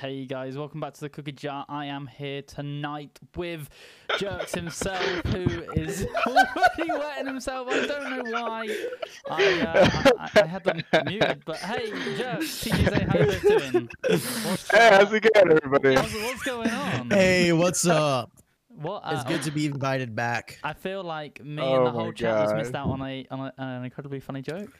Hey guys, welcome back to the Cookie Jar. I am here tonight with Jerks himself, who is already wetting himself. I don't know why. I, uh, I, I had them muted, but hey, Jerks, TJ, how you doing? What's, Hey, how's it going, everybody? what's, what's going on? Hey, what's up? What? It's uh, good to be invited back. I feel like me Oh and the whole chat just missed out on a on a, an incredibly funny joke.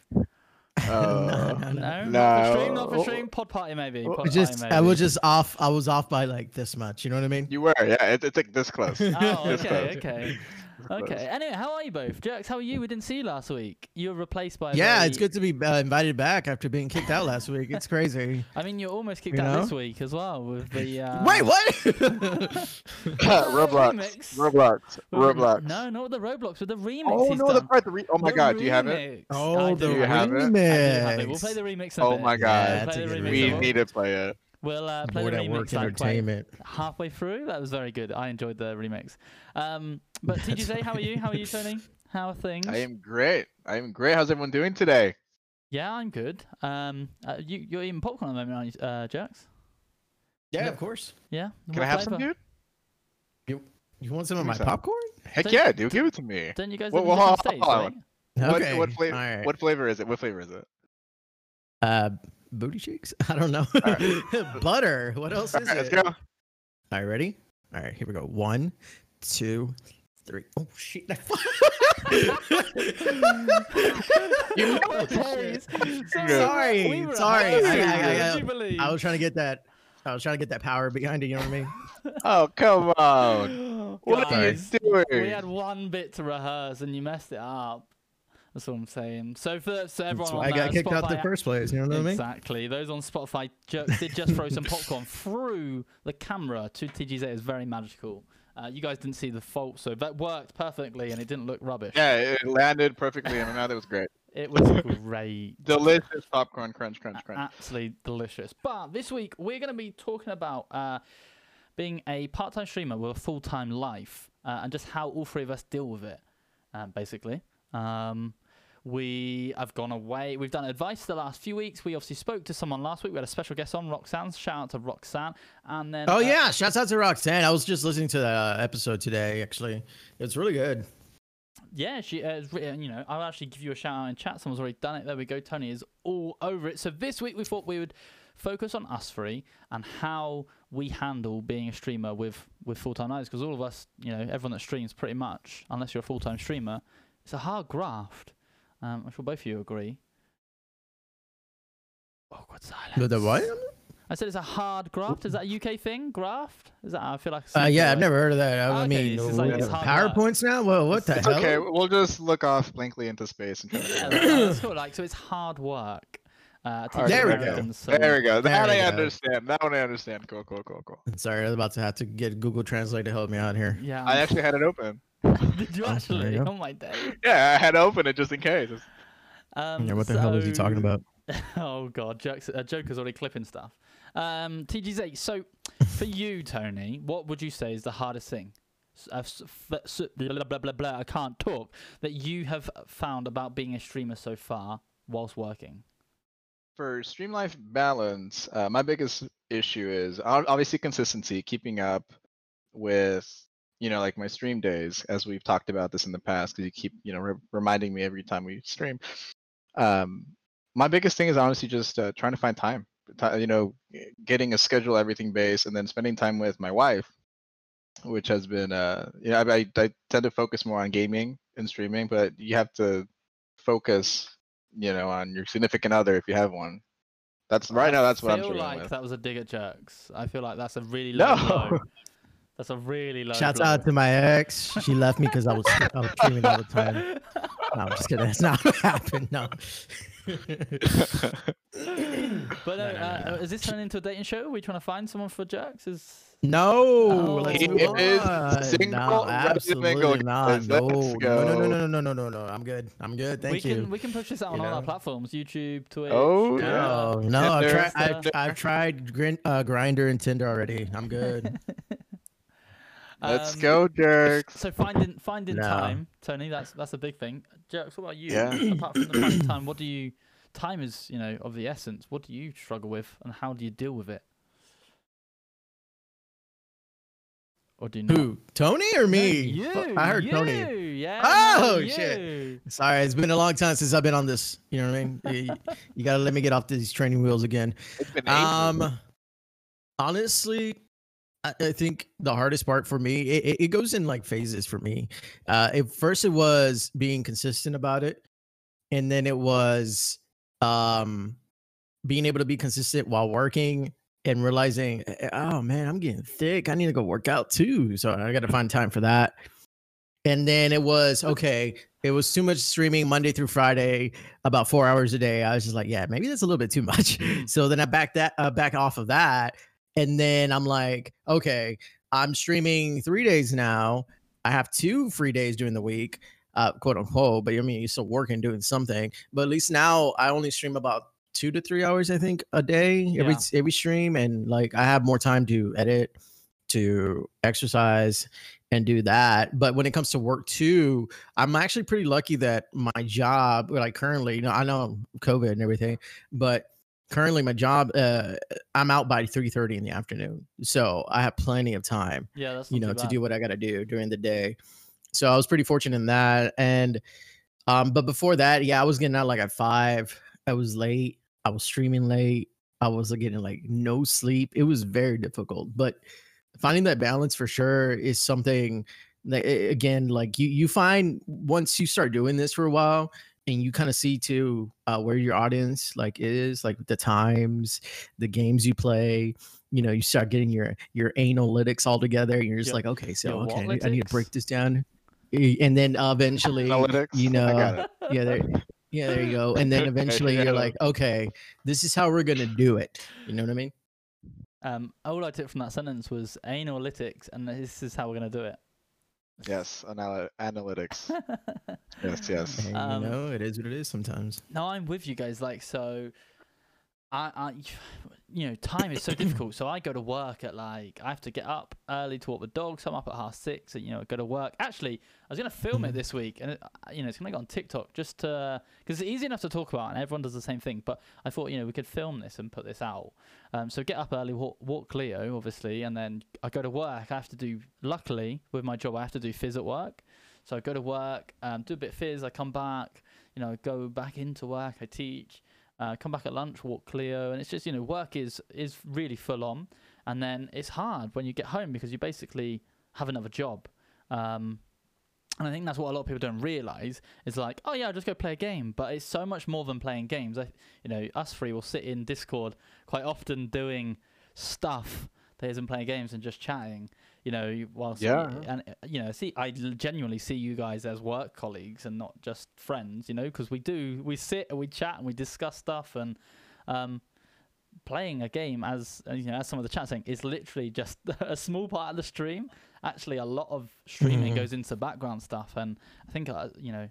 Uh, no, no, No, no. not for stream, not for stream. Pod party maybe. Pod I just party, I was just off. I was off by like this much. You know what I mean? you were, yeah. It's, it's like this close. Oh, This okay, close. okay. This close. Okay. Anyway, how are you both? Jerks, how are you? We didn't see you last week. You were replaced by. a Yeah, very- it's good to be uh, invited back after being kicked out last week. It's crazy. I mean, you're almost kicked You out know? this week as well with the. Uh, Wait, what? Roblox. remix. Roblox. Roblox. No, not the Roblox, with the remix. Oh no, done. that's. The re- oh my The god, do you have it? remix. I oh, do the you have have it? I do have it. We'll play the remix Oh bit. my god. Yeah, that's play a the good remix we in a remix. bit. need to play it. We'll uh, play Board the remix work like, like, entertainment. halfway through. That was very good. I enjoyed the remix. Um, but TGZ, how are you? How are you, Tony? How are things? I am great. I am great. How's everyone doing today? Yeah, I'm good. Um, uh, you you're eating popcorn at the moment, aren't you, uh, Jax? Yeah, No. of course. Yeah. Can What I have some, flavour? dude? You want some of my some. popcorn? Heck Don't- yeah, dude. Give it to me. Don't you guys Well, live in well, different hold right? Okay. What, what flavor? All right. What flavor is it? What flavor is it? Uh, booty cheeks? I don't know. All Butter. What else All is right, it? let's go. All right, ready? All right, here we go. One, two, three. Oh shit! You know know this. Sorry, we sorry. at I- I- I- Would you believe? I was trying to get that. I was trying to get that power behind it. You know what I mean? Oh come on. What are you doing? We had one bit to rehearse and you messed it up. That's what I'm saying. So for so everyone That's on why I got uh, kicked out the first place. You know what I mean? Exactly. Those on Spotify ju- did just throw some popcorn through the camera to TGZ. It was very magical. Uh, you guys didn't see the fault, so that worked perfectly and it didn't look rubbish. Yeah, it landed perfectly, and I know that was great. It was great. Delicious popcorn crunch, crunch, crunch. Absolutely delicious. But this week we're going to be talking about uh, being a part-time streamer with a full-time life uh, and just how all three of us deal with it, uh, basically. Um, we have gone away. We've done advice the last few weeks. We obviously spoke to someone last week. We had a special guest on, Roxanne. Shout out to Roxanne. And then Oh uh, yeah! Shouts out to Roxanne. I was just listening to the uh, episode today. Actually, it's really good. Yeah, she uh, has you know, I'll actually give you a shout out in chat. Someone's already done it. There we go. Tony is all over it. So this week we thought we would focus on us three and how we handle being a streamer with, with full time lives. Because all of us, you know, everyone that streams pretty much, unless you're a full time streamer, it's a hard graft. Um, I'm sure both of you agree. Awkward silence. The, the what? I said it's a hard graft. Is that a UK thing? Graft? Is that? I feel like. Uh, yeah, I've never heard of that. I, I Okay, mean, it's like- it's hard work. PowerPoints now. Well, what the It's hell? okay. We'll just look off blankly into space and try to Yeah, figure that's, it out. that's cool. Like, so it's hard work. Uh, to Hard teach There we go. Americans There we go. That we I go. understand. That one I understand. Cool, cool, cool, cool. Sorry, I was about to have to get Google Translate to help me out here. Yeah. I actually had it open. Did you Oh, actually? you. Oh my day. Yeah, I had to open it just in case. Um, yeah, what the hell is he talking about? oh god, jokes, uh, Joker's already clipping stuff. Um, TGZ. So, for you, Tony, what would you say is the hardest thing? Uh, s- f- s- blah, blah, blah, blah, blah, I can't talk. That you have found about being a streamer so far whilst working. For stream life balance, uh, my biggest issue is obviously consistency, keeping up with you know like my stream days, as we've talked about this in the past, because you keep you know re- reminding me every time we stream. Um, my biggest thing is honestly just uh, trying to find time. Ti- You know, getting a schedule, everything based, and then spending time with my wife, which has been uh, you know, I, I, I tend to focus more on gaming and streaming, but you have to focus you know, on your significant other if you have one. That's right now. That's what I'm I feel like with. that was a dig at jerks. I feel like that's a really low No. blow. That's a really low. Shouts out to my ex. She left me because I was I was streaming all the time. No, I'm just kidding. That's not what happened. No. But uh, No, no, no, uh, is this turning into a dating show? Are we trying to find someone for jerks? Is No, Oh. let's He move is single, no, absolutely not. No, no, no, no, no, no, no, no, no. I'm good. I'm good. Thank we you. can we can push this out on You all our platforms: YouTube, Twitch. Oh, yeah. No, no, I've Tinder. tried. I've, I've tried Grin, uh, Grindr and Tinder already. I'm good. Let's um, go, jerks. So finding finding No. time, Tony. That's that's a big thing. Jerks. What about you? Yeah. Apart from the finding time, what do you? Time is you know of the essence. What do you struggle with, and how do you deal with it? or do you not? Who? Tony or No, me? you. I heard you, Tony. Yeah. Oh, no, shit. Sorry, it's been a long time since I've been on this. You know what I mean? you, you gotta let me get off these training wheels again. It's been. Um, honestly, I, think the hardest part for me, it, it- goes in like phases for me. Uh, at first it was being consistent about it, and then it was um being able to be consistent while working and realizing, "Eh, oh man, I'm getting thick. I need to go work out too. So I got to find time for that. And then it was okay. It was too much streaming Monday through Friday, about four hours a day. I was just like, yeah, maybe that's a little bit too much. so then I backed that uh, back off of that, and then I'm like, okay, I'm streaming three days now. I have two free days during the week, uh, quote unquote. But I mean, you're still working, doing something. But at least now I only stream about two to three hours, I think, a day every Yeah. every stream, and like I have more time to edit, to exercise, and do that. But when it comes to work too, I'm actually pretty lucky that my job, like currently, you know, I know COVID and everything, but currently my job, uh, I'm out by 3:30 in the afternoon, so I have plenty of time Yeah, that's you know to do what i got to do during the day. So i was pretty fortunate in that and um but before that yeah i was getting out like at five i was late i was streaming late i was getting like no sleep it was very difficult but finding that balance for sure is something that again like you you find once you start doing this for a while and you kind of see too uh, where your audience like is like the times the games you play you know you start getting your your analytics all together and you're just Your- like okay so your okay I need, I need to break this down. And then uh, eventually Analytics. you know yeah there yeah there you go. And then eventually yeah. you're like okay this is how we're gonna do it. You know what i mean? Um, all I took from that sentence was analytics, and this is how we're gonna do it. Yes, anal- analytics. Yes, yes. and, Um, you know it is what it is sometimes No, I'm with you guys. Like, so, I, I, you know, time is so difficult. So I go to work at like I have to get up early to walk the dogs. I'm up at half six, and you know, go to work. Actually, I was gonna film it Mhm. this week, and it, you know, it's gonna go on TikTok just to because it's easy enough to talk about, and everyone does the same thing. But I thought, you know, we could film this and put this out. Um, so get up early, walk, walk Cleo, obviously, and then I go to work. I have to do. Luckily, with my job, I have to do phys at work. So I go to work, um, do a bit of phys. I come back, you know, go back into work. I teach. Uh, come back at lunch, walk Cleo, and it's just you know work is is really full on, and then it's hard when you get home because you basically have another job. Um, and I think that's what a lot of people don't realize is like, oh yeah, I'll just go play a game. But it's so much more than playing games. I, you know, us three will sit in Discord quite often doing stuff that isn't playing games and just chatting. You know, whilst Yeah. and uh, you know, see, I genuinely see you guys as work colleagues and not just friends. You know, because we do, we sit and we chat and we discuss stuff and. Um, playing a game as you know as some of the chat saying is literally just a small part of the stream actually a lot of streaming Mhm. goes into background stuff and i think uh, you know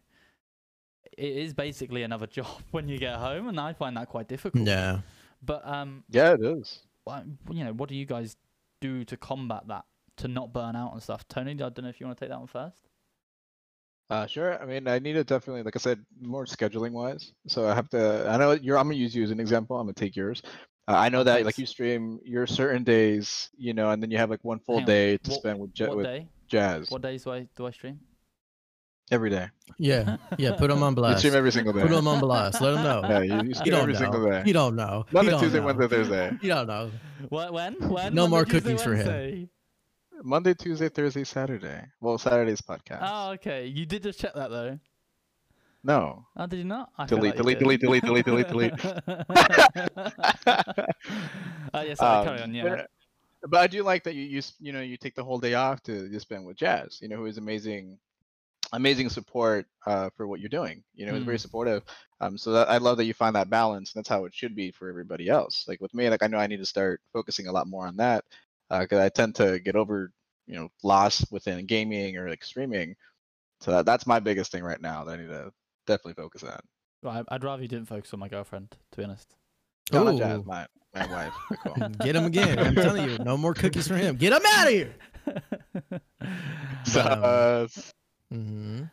it is basically another job when you get home and i find that quite difficult yeah but um Yeah, it is. wha- you know what do you guys do to combat that to not burn out and stuff tony i don't know if you want to take that one first Uh, sure. I mean, I need to definitely, like I said, more scheduling wise. So I have to. I know you're. I'm gonna use you as an example. I'm gonna take yours. Uh, I know that like you stream your certain days, you know, and then you have like one full Hang on, day to what- spend with, ja- what with day jazz what days do i do i stream every day. yeah yeah put them on You blast stream every single day. put them on blast let them know Yeah, you, you you stream don't every know single day. you don't know You Monday, don't Tuesday, know. Wednesday, Thursday. you don't know Wh- when when No Monday, more Tuesday, cookies for him. Monday, Tuesday, Thursday, Saturday. Well, Saturday's podcast. oh okay you did just check that though No. Oh, did you not? I Delete, like you delete, did. delete, delete, delete, delete, Oh yes, sorry, carry Um, on. Yeah. But, but I do like that you you you know you take the whole day off to just spend with Jazz. You know, who is amazing, amazing support uh, for what you're doing. You know, he's very Mm. supportive. Um, so that, I love that you find that balance. That's how it should be for everybody else. Like with me, like I know I need to start focusing a lot more on that because I tend to get over you know lost within gaming or like streaming. So that, that's my biggest thing right now that I need to definitely focus on. Right, I'd rather you didn't focus on my girlfriend, to be honest. No, not Jazz, my my wife. Nicole. Get him again. I'm telling you, no more cookies for him. Get him out of here. so, But, um, uh, hmm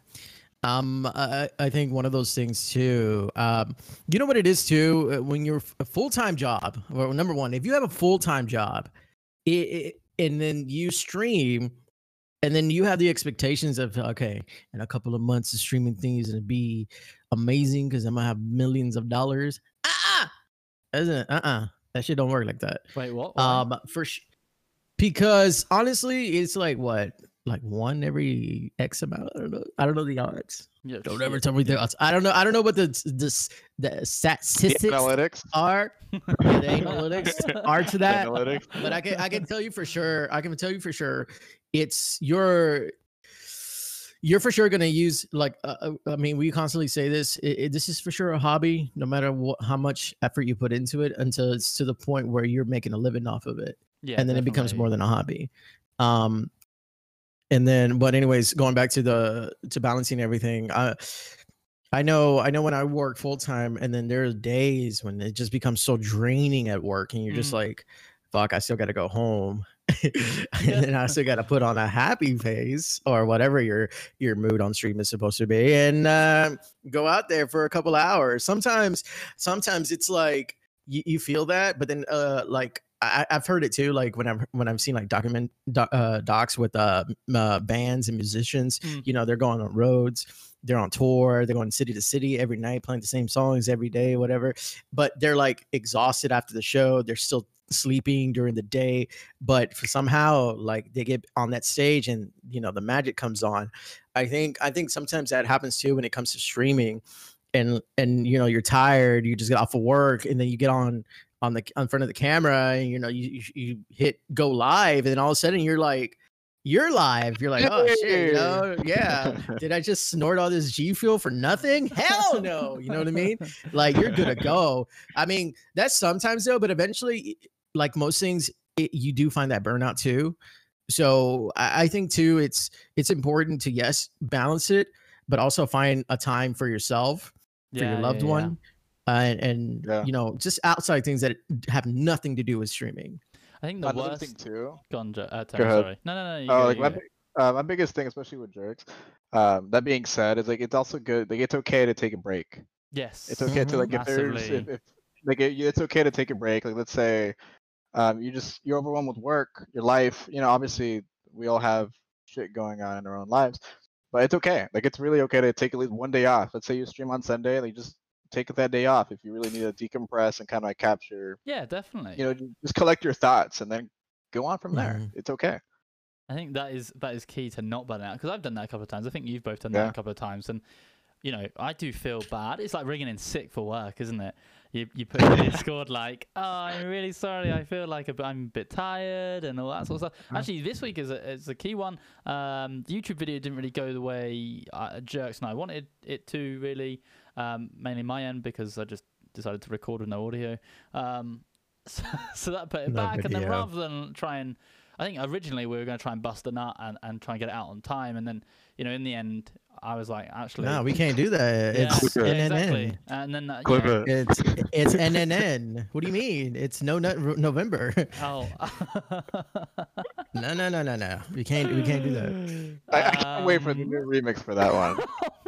Um, I, I think one of those things too. Um, you know what it is too. uh, When you're a full time job, well, number one, if you have a full time job, it, it, and then you stream, and then you have the expectations of okay, in a couple of months, the streaming thing is gonna be amazing because I'm gonna have millions of dollars. Ah, isn't it? Uh, uh that shit don't work like that. Wait, what? Why? Um, for sh- because honestly, it's like what, like one every X amount. I don't know. I don't know the odds. Yeah, Don't shit. ever tell me the odds. I don't know. I don't know what the the the The statistics analytics. are. Yeah, the analytics are to that. Analytics. But I can I can tell you for sure. I can tell you for sure. It's your you're for sure going to use like uh, uh, I mean we constantly say this. It, it- this is for sure a hobby, no matter what how much effort you put into it, until it's to the point where you're making a living off of it yeah, and then it becomes more than a hobby um and then but anyways going back to the to balancing everything i i know i know when i work full time and then there are days when it just becomes so draining at work and you're just Mm. like fuck i still got to go home. And then i still got to put on a happy face or whatever your your mood on stream is supposed to be and uh, go out there for a couple hours. Sometimes sometimes it's like you, you feel that but then uh like I, I've heard it too. Like when I've when I've seen like document doc, uh, docs with uh, uh, bands and musicians, Mm. you know, they're going on roads, they're on tour, they're going city to city every night, playing the same songs every day, whatever. But they're like exhausted after the show. They're still sleeping during the day, but for somehow like they get on that stage and you know the magic comes on. I think I think sometimes that happens too when it comes to streaming, and and you know you're tired, you just get off of work, and then you get on on the on front of the camera and you know you you, hit go live and then all of a sudden you're like you're live. You're like oh shit you know yeah. Did i just snort all this g fuel for nothing? Hell no. You know what i mean? Like you're good to go. I mean that's sometimes though but eventually like most things it, you do find that burnout too. So I, I think too it's it's important to yes balance it but also find a time for yourself for Yeah, your loved yeah, yeah. One uh, and, and Yeah. you know just outside things that have nothing to do with streaming I think the Another worst. thing too. Gone, uh, Tim, Go ahead. sorry. No, no, no. You Oh, go, like you my, go. big- uh, my biggest thing, especially with jerks. Um, that being said, is like it's also good. Like it's okay to take a break. Yes. It's okay to Mhm. like if there's if, if like it, it's okay to take a break. Like let's say, um, you just you're overwhelmed with work, your life. You know, obviously we all have shit going on in our own lives, but it's okay. Like it's really okay to take at least one day off. Let's say you stream on Sunday, like just take that day off if you really need to decompress and kind of like capture. Yeah, definitely. You know, just collect your thoughts and then go on from there. Mhm. It's okay. I think that is that is key to not burn out because I've done that a couple of times. I think you've both done that a couple of times, and you know I do feel bad. It's like ringing in sick for work, isn't it? You you put in Discord like, oh, I'm really sorry. I feel like a, bit- I'm a bit tired and all that sort of stuff. Mm. Actually, this week is a, is a key one. Um, the YouTube video didn't really go the way uh, Jerks and I wanted it to. Really, um, mainly my end because I just decided to record with no audio. Um, so, so that put it No back, and then rather than try and I think originally we were going to try and bust a nut and, and try and get it out on time, and then you know in the end I was like, actually, no we can't do that yeah, it's yeah, NNN. exactly. And then you Clip know, it. it's it's NNN. What do you mean? It's no nut November. Oh, no, no, no, no, no. We can't. We can't do that. I, I can't wait for the Um, new remix for that one.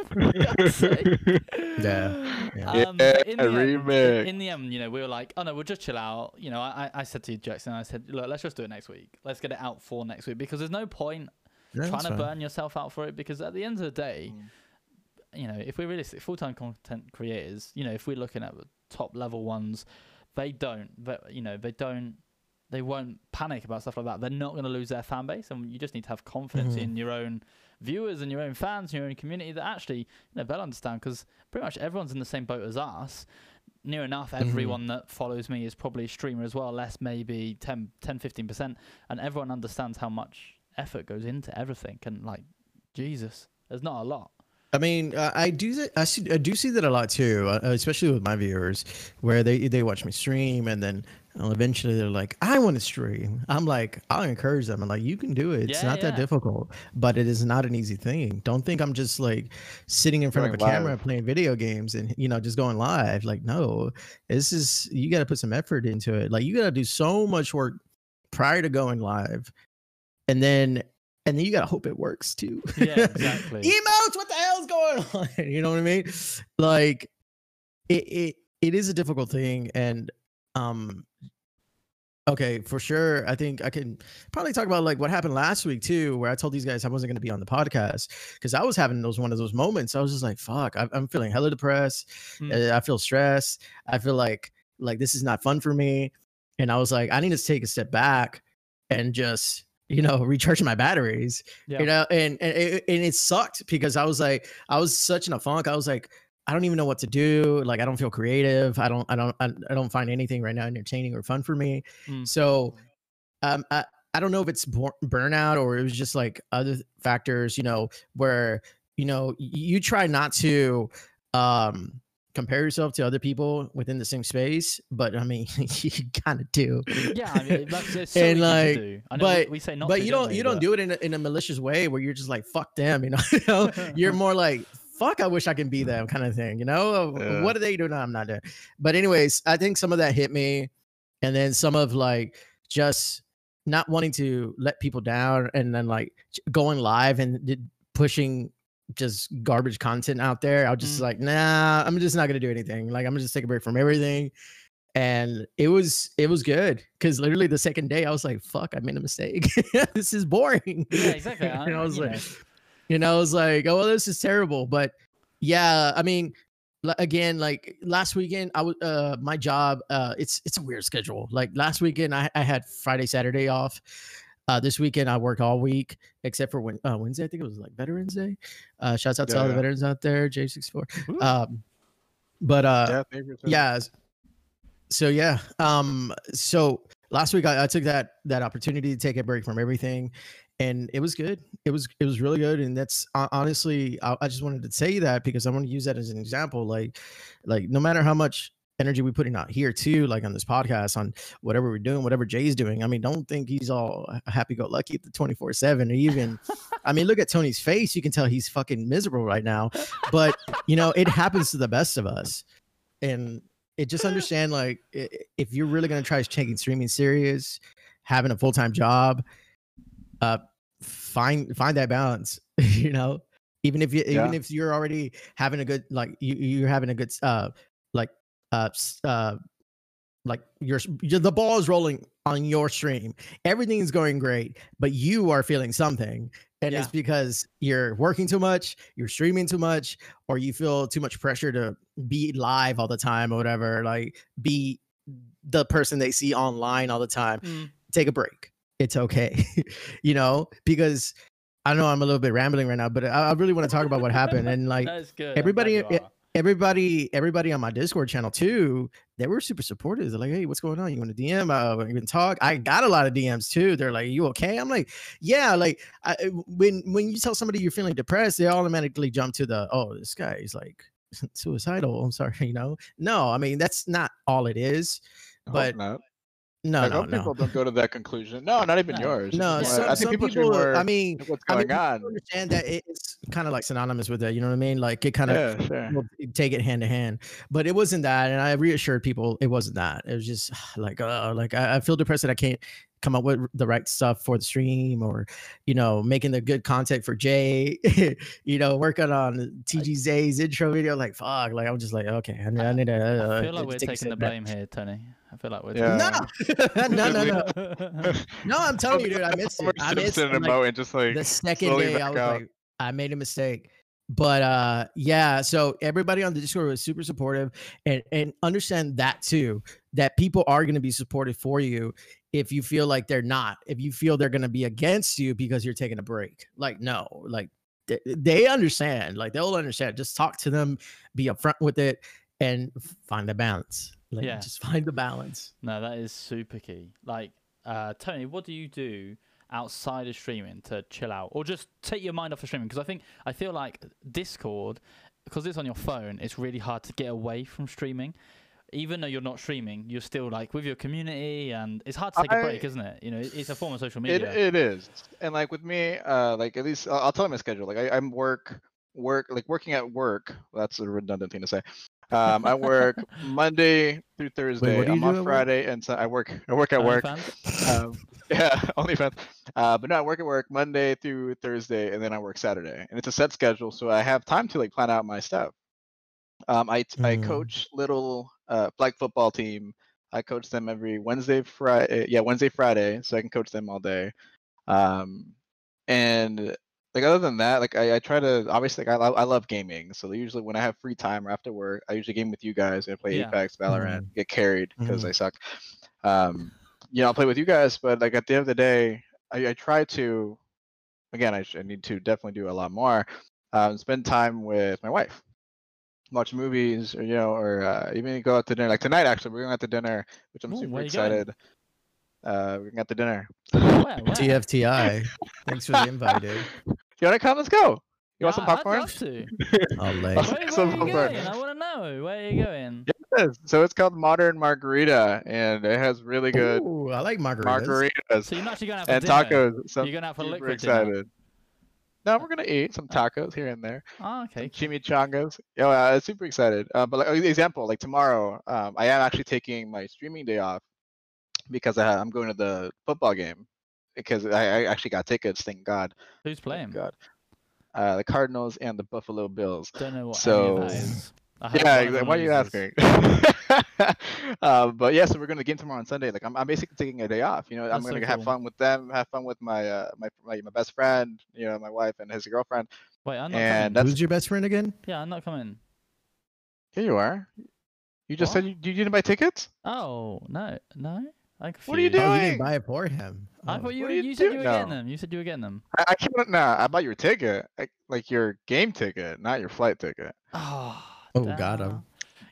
for Yeah, yeah. Um, but in, Yeah, the end, remix. in the end, you know, we were like, oh no, we'll just chill out. You know, I, I said to Jackson, I said, look, let's just do it next week. Let's get it out for next week because there's no point That's trying to fine. burn yourself out for it because at the end of the day, Mm. you know, if we're realistic, full-time content creators, you know, if we're looking at the top level ones, they don't, they, you know, they don't, they won't panic about stuff like that. They're not going to lose their fan base, and you just need to have confidence Mhm. in your own viewers and your own fans, and your own community that actually, you know, they'll understand because pretty much everyone's in the same boat as us. Near enough, Mhm. everyone that follows me is probably a streamer as well, less maybe 10, 10 15%, and everyone understands how much effort goes into everything. And like, Jesus, there's not a lot. I mean, uh, I do. th- I, see, I do see that a lot too, uh, especially with my viewers, where they they watch me stream and then eventually they're like, "I want to stream." I'm like, I'll encourage them. I'm like, "You can do it. It's Yeah, not that difficult, but it is not an easy thing. Don't think I'm just like sitting in front of a Going camera playing video games and you know just going live. Like, no, this is you got to put some effort into it. Like, you got to do so much work prior to going live, and then and then you got to hope it works too. Yeah, exactly. emotes what the hell's going on you know what i mean like it, it it is a difficult thing and um Okay, for sure. I think I can probably talk about like what happened last week too, where I told these guys I wasn't going to be on the podcast because I was having those one of those moments. I was just like, "Fuck," I, I'm feeling hella depressed. Mm. I feel stressed. I feel like like this is not fun for me, and I was like, I need to take a step back and just you know recharging my batteries. Yeah. You know, and and it, and it sucked because I was like, I was such in a funk. I was like. I don't even know what to do. Like I don't feel creative. I don't I don't I, I don't find anything right now entertaining or fun for me. Mm. So um I, I don't know if it's bur- burnout or it was just like other factors, you know, where you know you try not to um compare yourself to other people within the same space, but I mean you kind of do. Yeah, I mean, that's it's so And, like, to do. I know but- we say not but to, you don't don't we? you don't do it in a, in a malicious way where you're just like fuck them, you know. you know? you're more like fuck i wish i can be them kind of thing you know Yeah. what are they doing i'm not doing but anyways i think some of that hit me and then some of like just not wanting to let people down and then like going live and pushing just garbage content out there i was just Mm. like nah i'm just not gonna do anything like i'm gonna just take a break from everything and it was it was good because literally the second day i was like fuck i made a mistake this is boring Yeah, exactly. and i was you like you know, I was like, oh, well, this is terrible. But yeah, I mean, again, like last weekend, I was uh my job, uh it's it's a weird schedule. Like last weekend I, I had Friday, Saturday off. Uh this weekend I work all week except for when uh, Wednesday. I think it was like Veterans Day. Uh shouts out to Yeah, all the veterans out there, J64. Um but uh yeah, thank you for- yeah so yeah um so last week I, I took that that opportunity to take a break from everything and it was good it was it was really good and that's honestly I, I just wanted to say that because i want to use that as an example like like no matter how much energy we're putting out here too like on this podcast on whatever we're doing whatever jay's doing i mean don't think he's all happy-go-lucky at the 24-7 or even i mean look at tony's face you can tell he's fucking miserable right now but you know it happens to the best of us and it just understand like if you're really going to try taking streaming serious having a full-time job uh find find that balance you know even if you even if you're already having a good like you you're having a good uh uh uh like your the ball is rolling on your stream Everything's going great but you are feeling something and it's because you're working too much you're streaming too much or you feel too much pressure to be live all the time or whatever like be the person they see online all the time Mm. take a break it's okay you know because i know i'm a little bit rambling right now but i, I really want to talk about what happened and like. Everybody- you it- are. Everybody everybody on my discord channel too they were super supportive. They're like hey what's going on? You want to dm uh you can talk. I got a lot of dms too. They're like you okay? I'm like yeah like I, when when you tell somebody you're feeling depressed they automatically jump to the oh this guy is like suicidal. I'm sorry you know? No i mean that's not all it is I but. No I no no people don't go to that conclusion. No, not even No. yours. No some, I think some people, people, i mean what's I mean, going on. understand that it's kind of like synonymous with that you know what i mean like it kind of Yeah, sure. take it hand to hand. But it wasn't that, and I reassured people it wasn't that. It was just like, uh, like I, I feel depressed that I can't come up with the right stuff for the stream, or you know, making the good content for Jay. you know, working on tgz's intro video. Like, fuck, like I'm just like, okay, I, need- I need to. Uh, I feel like we're taking step the back. blame here, Tony. I feel like we're. Yeah. No, no, no, no, no. no. I'm telling you, dude, I missed it. I missed in a like, and just like the second day I was out. like, I made a mistake. But uh yeah, so everybody on the Discord was super supportive and and understand that too, that people are gonna be supportive for you if you feel like they're not, if you feel they're gonna be against you because you're taking a break. Like, no, like they, they understand, like they'll understand. Just talk to them, be upfront with it, and find the balance. Like Yeah. just find the balance. No, that is super key. Like, uh, Tony, what do you do outside of streaming to chill out, or just take your mind off of streaming? Because I think I feel like Discord, because it's on your phone, it's really hard to get away from streaming. Even though you're not streaming, you're still like with your community, and it's hard to take a break, isn't it? You know, it's a form of social It media. it is, and like with me, uh, like at least I'll, I'll tell you my schedule. Like I, I'm work work like working at work. That's a redundant thing to say. Um, I work Monday through Thursday. do you I'm do at work? Friday, and so I work I work at work. OnlyFans? Um, yeah, OnlyFans. Uh, but no, I work at work Monday through Thursday, and then I work Saturday, and it's a set schedule, so I have time to like plan out my stuff. Um, I Mm. coach little uh flag football team I coach them every Wednesday, Friday. Yeah, Wednesday, Friday, so I can coach them all day. Um, and like other than that, like I, I try to obviously like I, I love gaming. So usually when I have free time or after work, I usually game with you guys. I play Yeah. Apex, Valorant, Mhm. get carried because Mhm. I suck. Um, you know, I'll play with you guys, but like at the end of the day, I, I try to. Again, I, sh- I need to definitely do a lot more. Um, spend time with my wife, watch movies, or you know, or uh, even go out to dinner. Like tonight, actually, we're going out to dinner, which I'm Ooh, super where you going? excited. Uh, we're going out to dinner. Where? Where? TFTI. Thanks for the invite, dude. You wanna come? Let's go. You Yeah, want some popcorn? I'd love to. I'll lay. Oh, Where, where Some are you popcorn. going? I want to know. Where are you going? Yes. So it's called Modern Margarita, and it has really good Ooh, I like margaritas. margaritas So you're not actually going out for and dinner. tacos. So You're going out for super liquid dinner. No, we're gonna eat some tacos here and there. Oh, some okay. chimichangas. Yeah, well, I'm super excited. Uh, but like uh, example, like tomorrow, um, I am actually taking my streaming day off because I, I'm going to the football game because I, I actually got tickets. Thank God. Who's Thank playing? God. Uh, the Cardinals and the Buffalo Bills. Don't know what So- any of that is. I hope Yeah, exactly. Why are you asking? uh, but yeah, so we're going to the game tomorrow on Sunday. Like I'm, I'm basically taking a day off. You know, I'm That's going so to have cool. fun with them, have fun with my, uh, my, my, my best friend, you know, my wife and his girlfriend. Wait, I'm not And coming. Who's your best friend again? Yeah, I'm not coming. here you are. You just What? said you, you didn't buy tickets. Oh no, no. I'm confused. What are you Oh, you didn't doing? buy it for him. I Oh. thought you, What were, you you said you doing were getting now? them. You said you were getting them. I, I can't. Nah, I bought your ticket, like, like your game ticket, not your flight ticket. Oh, Oh, got him. damn.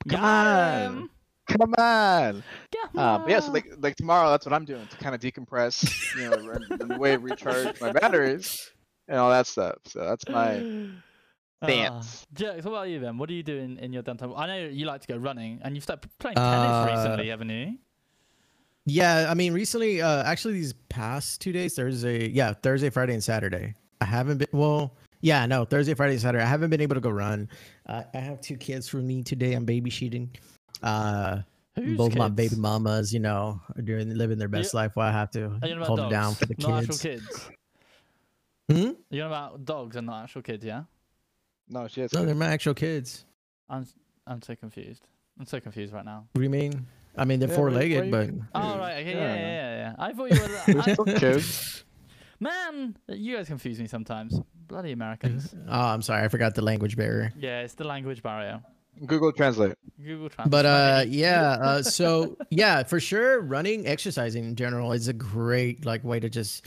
Come Got on. him. Come on. Got Uh, but yeah, so like like tomorrow, that's what I'm doing to kind of decompress, you know, and, and way recharge my batteries and all that stuff. So that's my Ah, dance. Jerks, what about you then? What do you do in, in your downtime? I know you like to go running, and you've started playing tennis Uh, recently, haven't you? Yeah, I mean, recently, uh, actually, these past two days, Thursday, yeah, Thursday, Friday, and Saturday. I haven't been. Well, yeah, no, Thursday, Friday, Saturday. I haven't been able to go run. Uh, I have two kids for me today. I'm babysitting. Uh, Who's both my uh, baby mamas, you know, are doing living their best life. While I have to Are you on about hold dogs? it down for the not actual kids. kids. Hmm? You're about dogs and not actual kids, yeah? No, she has. No, kids. they're my actual kids. I'm I'm so confused. I'm so confused right now. What do you mean? I mean, they're Yeah, where- where four-legged, you but can- Oh Yeah, right, okay, yeah, yeah, yeah. yeah, yeah. I thought you were. They're I, kids. man, you guys confuse me sometimes. Bloody Americans. oh, I'm sorry, I forgot the language barrier. Yeah, it's the language barrier. Google Translate. Google Translate. but uh yeah uh so yeah for sure running exercising in general is a great like way to just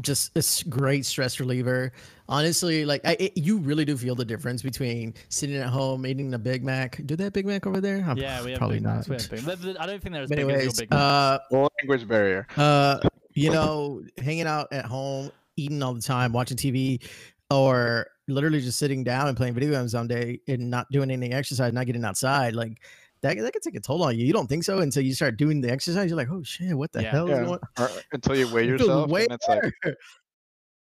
just a s- great stress reliever honestly like I, it, you really do feel the difference between sitting at home eating a big mac do they have big mac over there I'm yeah, we have probably big not Macs. We have big. but- but I don't think they're big as your anyways big Macs. uh Language barrier. uh you know hanging out at home eating all the time watching tv or literally just sitting down and playing video games all day and not doing any exercise not getting outside like that, that could take a toll on you. You don't think so until you start doing the exercise? You're like oh shit what the Yeah. hell is Yeah. going Or, until you weigh It feels yourself, way and it's like,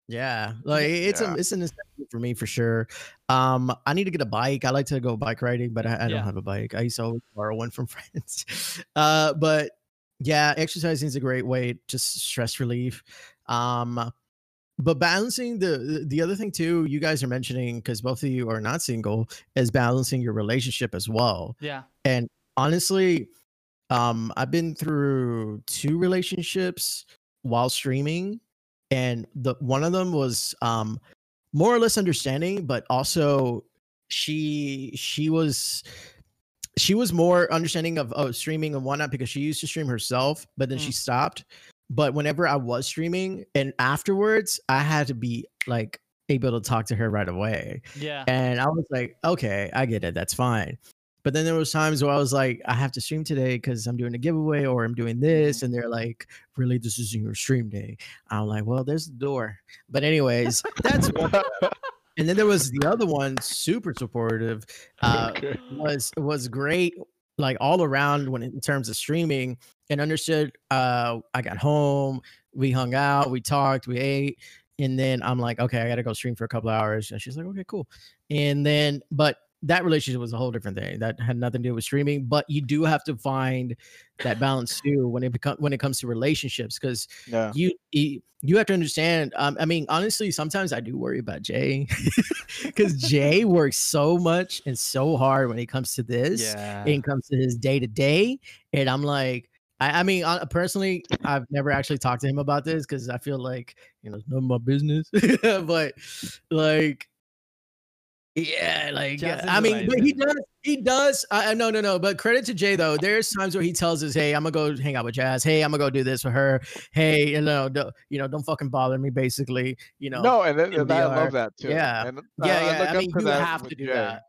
yeah. Like it's Yeah. a it's a necessity for me for sure. Um i need to get a bike. I like to go bike riding but i, I Yeah. don't have a bike. I used to always borrow one from friends. Uh but yeah exercising is a great way just stress relief. Um but balancing the the other thing too you guys are mentioning because both of you are not single is balancing your relationship as well yeah. And honestly um i've been through two relationships while streaming and the one of them was um more or less understanding but also she she was she was more understanding of, of streaming and whatnot because she used to stream herself but then she Mm. stopped but whenever i was streaming and afterwards i had to be like able to talk to her right away Yeah. and I was like, okay, I get it. That's fine. But then there was times where I was like, I have to stream today because I'm doing a giveaway or I'm doing this. And they're like, really, this isn't your stream day. I'm like, well, there's the door. But anyways, that's one. And then there was the other one, super supportive. Uh, okay. was was great like all around when in terms of streaming and understood uh i got home we hung out we talked we ate and then i'm like okay i gotta go stream for a couple hours and she's like okay cool and then but that relationship was a whole different thing. That had nothing to do with streaming. But you do have to find that balance too when it become when it comes to relationships because Yeah. you you have to understand. Um, I mean, honestly, sometimes I do worry about Jay because Jay works so much and so hard when it comes to this. Yeah. It comes to his day to day, and I'm like, I, I mean, personally, I've never actually talked to him about this because I feel like you know it's none of my business. but like, yeah, like Jazz I mean, but he does, he does. I I- no, no, no. But credit to Jay though. There's times where he tells us, "Hey, I'm gonna go hang out with Jazz. Hey, I'm gonna go do this for her. Hey, you know, do, you know, don't fucking bother me." Basically, you know. No, and, then, and I love that too. Yeah. And, uh, yeah, yeah. look I up mean, to you that have to do Jay. that.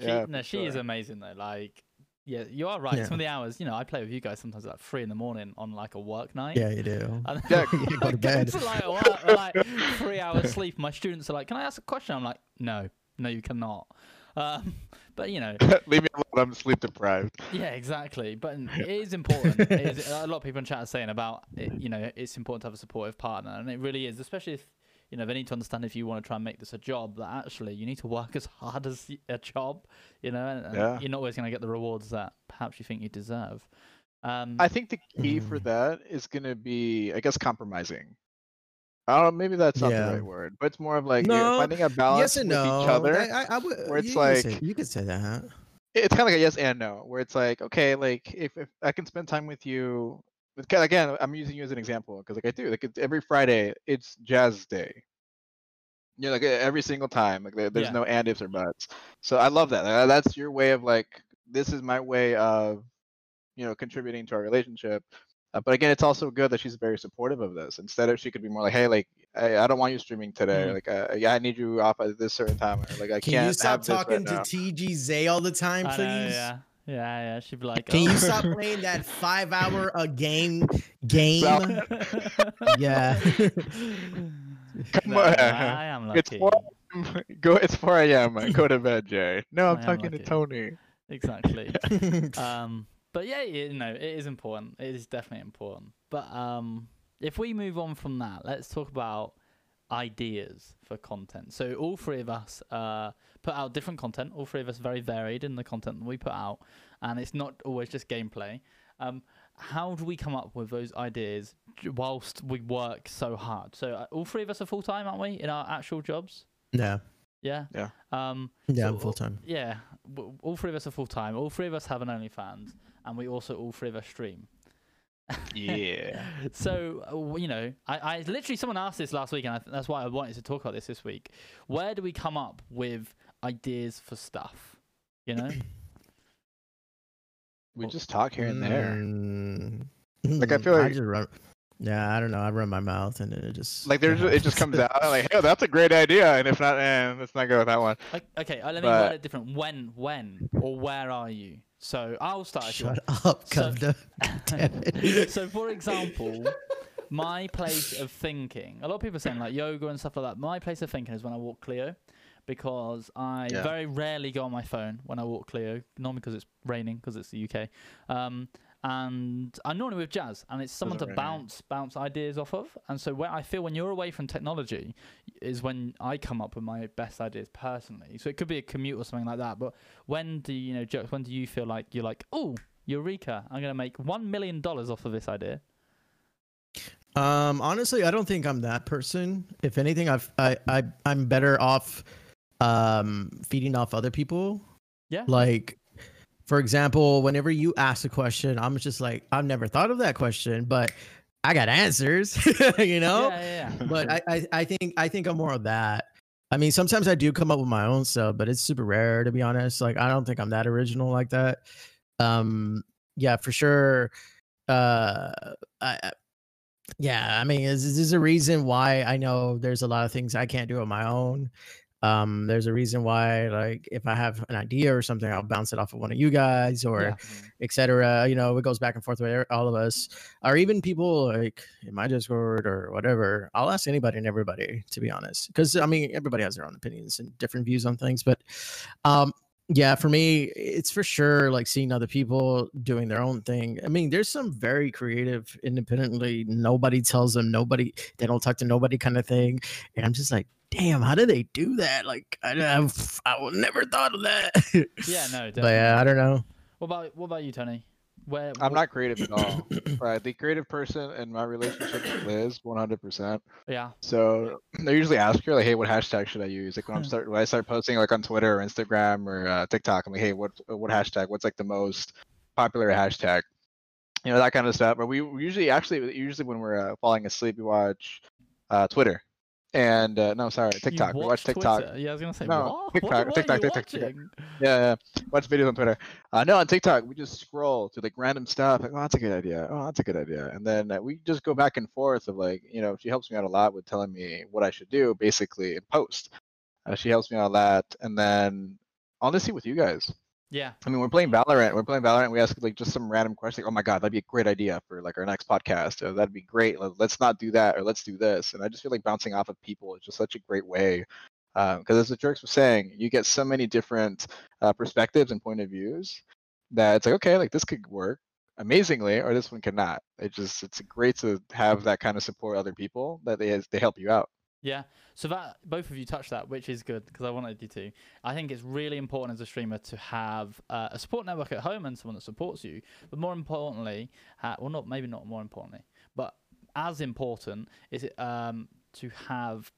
She, Yeah, no, for she is amazing though. Like, yeah, you are right. Yeah. Some of the hours, you know, I play with you guys sometimes at like three in the morning on like a work night. Yeah, you do. And Yeah, you go to bed. to like, like three hours sleep. My students are like, "Can I ask a question?" I'm like, "No, no, you cannot." Um, but you know, Leave me alone. I'm sleep deprived. yeah, exactly. But it is important. It is, a lot of people in chat are saying about it, you know, it's important to have a supportive partner, and it really is, especially if you know they need to understand if you want to try and make this a job that actually you need to work as hard as a job, you know, and, Yeah. you're not always going to get the rewards that perhaps you think you deserve. Um, I think the key for Mhm. that is gonna be, I guess, compromising. I don't know, maybe that's not Yeah. the right word, but it's more of like you're finding a balance yes and with no. each other. I, I, would, where it's you could say- like- you could say that. it's kind of like a yes and no, where it's like, okay, like if, if I can spend time with you, with- again, I'm using you as an example because like I do, like it's every Friday, it's Jazz Day. You know, like every single time, like there's Yeah. no and ifs or buts. So I love that. That's your way of like, this is my way of, you know, contributing to our relationship. Uh, but again, it's also good that she's very supportive of this. Instead of she could be more like, hey, like I, I don't want you streaming today. Mhm. Like, uh, yeah, I need you off at this certain time. Or, like, I Can can't you stop have this right talking to now. TG Zay all the time, please? know, yeah, yeah, yeah. She'd be like, Can "Oh." you stop playing that five hour a game game? Well, yeah. Come No, on. I am lucky. It's four. Go. It's 4 a.m. Go to bed, Jay. No, I'm I am talking to. Tony. Exactly. um, but yeah, you know, it is important. It is definitely important. But um, if we move on from that, let's talk about ideas for content. So all three of us uh, put out different content. All three of us very varied in the content that we put out, and it's not always just gameplay. Um, how do we come up with those ideas whilst we work so hard? So uh, all three of us are full time, aren't we, in our actual jobs? yeah. Yeah. Yeah. Um, Yeah, So, I'm full time. yeah, all three of us are full time. All three of us have an OnlyFans, and we also all three of us stream. Yeah. so uh, you know, I, I literally someone asked this last week, and I th- that's why I wanted to talk about this this week. Where do we come up with ideas for stuff? You know, We just talk here and there. Mm, Like, I feel like- just run. Yeah, I don't know. I run my mouth and then it just Like there's, it just comes out like, hey, that's a great idea, and if not, eh, let's not go with that one. O- okay, uh, let me But- word it different. When, when, or where are you? So I'll start. if you. Shut up, So- Cubda. Damn it. so for example my place of thinking a lot of people are saying like yoga and stuff like that my place of thinking is when i walk cleo because i Yeah. very rarely go on my phone when i walk cleo normally because it's raining because it's the uk um, and i'm normally with jazz and it's someone to Doesn't rain here. bounce bounce ideas off of and so where i feel when you're away from technology is when i come up with my best ideas personally so it could be a commute or something like that but when do you know jokes when do you feel like you're like oh Eureka! I'm gonna make one million dollars off of this idea. Um, honestly, I don't think I'm that person. If anything, I've I, I I'm better off um feeding off other people. Yeah. Like for example, whenever you ask a question, I'm just like, I've never thought of that question, but I got answers, you know? Yeah, yeah. But I, I I think I think I'm more of that. I mean, sometimes I do come up with my own stuff, but it's super rare to be honest. Like I don't think I'm that original like that. Um yeah, for sure. Uh I, I yeah, I mean, this is a reason why I know there's a lot of things I can't do on my own. Um, there's a reason why, like, if I have an idea or something, I'll bounce it off of one of you guys or Yeah. etc. You know, it goes back and forth with all of us, or even people like in my Discord or whatever. I'll ask anybody and everybody, to be honest, because I mean, everybody has their own opinions and different views on things. But um, Yeah, for me, it's for sure like seeing other people doing their own thing. I mean, there's some very creative, independently, nobody tells them, nobody, they don't talk to nobody kind of thing. And I'm just like, damn, how do they do that? Like, I, I, I would never thought of that. Yeah, no, but yeah, I don't know. What about what about you, Tony? Where I'm wh- not creative at all. right, the creative person in my relationship with Liz, 100%. Yeah, So I usually ask her like, "Hey, what hashtag should I use?" Like when I'm start when I start posting like on Twitter or Instagram or uh, TikTok, I'm like, "Hey, what what hashtag? What's like the most popular hashtag?" You know that kind of stuff. But we we usually actually usually when we're uh, falling asleep, we watch uh, Twitter and uh, no, sorry, TikTok. We watch TikTok. Twitter? Yeah, I was gonna say No, what? TikTok, what, what TikTok, TikTok, TikTok. Yeah, yeah. Watch videos on Twitter. Uh, no, on TikTok, we just scroll to like random stuff. Like, oh, that's a good idea. Oh, that's a good idea. And then uh, we just go back and forth of like, you know, she helps me out a lot with telling me what I should do, basically in post. Uh, she helps me out a lot. And then honestly, with you guys, Yeah, I mean, we're playing Valorant. We're playing Valorant. We ask like just some random question. Like, oh my god, that'd be a great idea for like our next podcast. Or, that'd be great. Let- Let's not do that, or let's do this. And I just feel like bouncing off of people is just such a great way. Because as the jerks were saying, you get so many different uh, perspectives and point of views that it's like, okay, like this could work amazingly, or this one cannot. It just it's great to have that kind of support other people that they they help you out. Yeah. So that both of you touched that, which is good because I wanted you to. I think it's really important as a streamer to have uh, a support network at home and someone that supports you. But more importantly, ha- well, not maybe not more importantly, but as important is it um, to have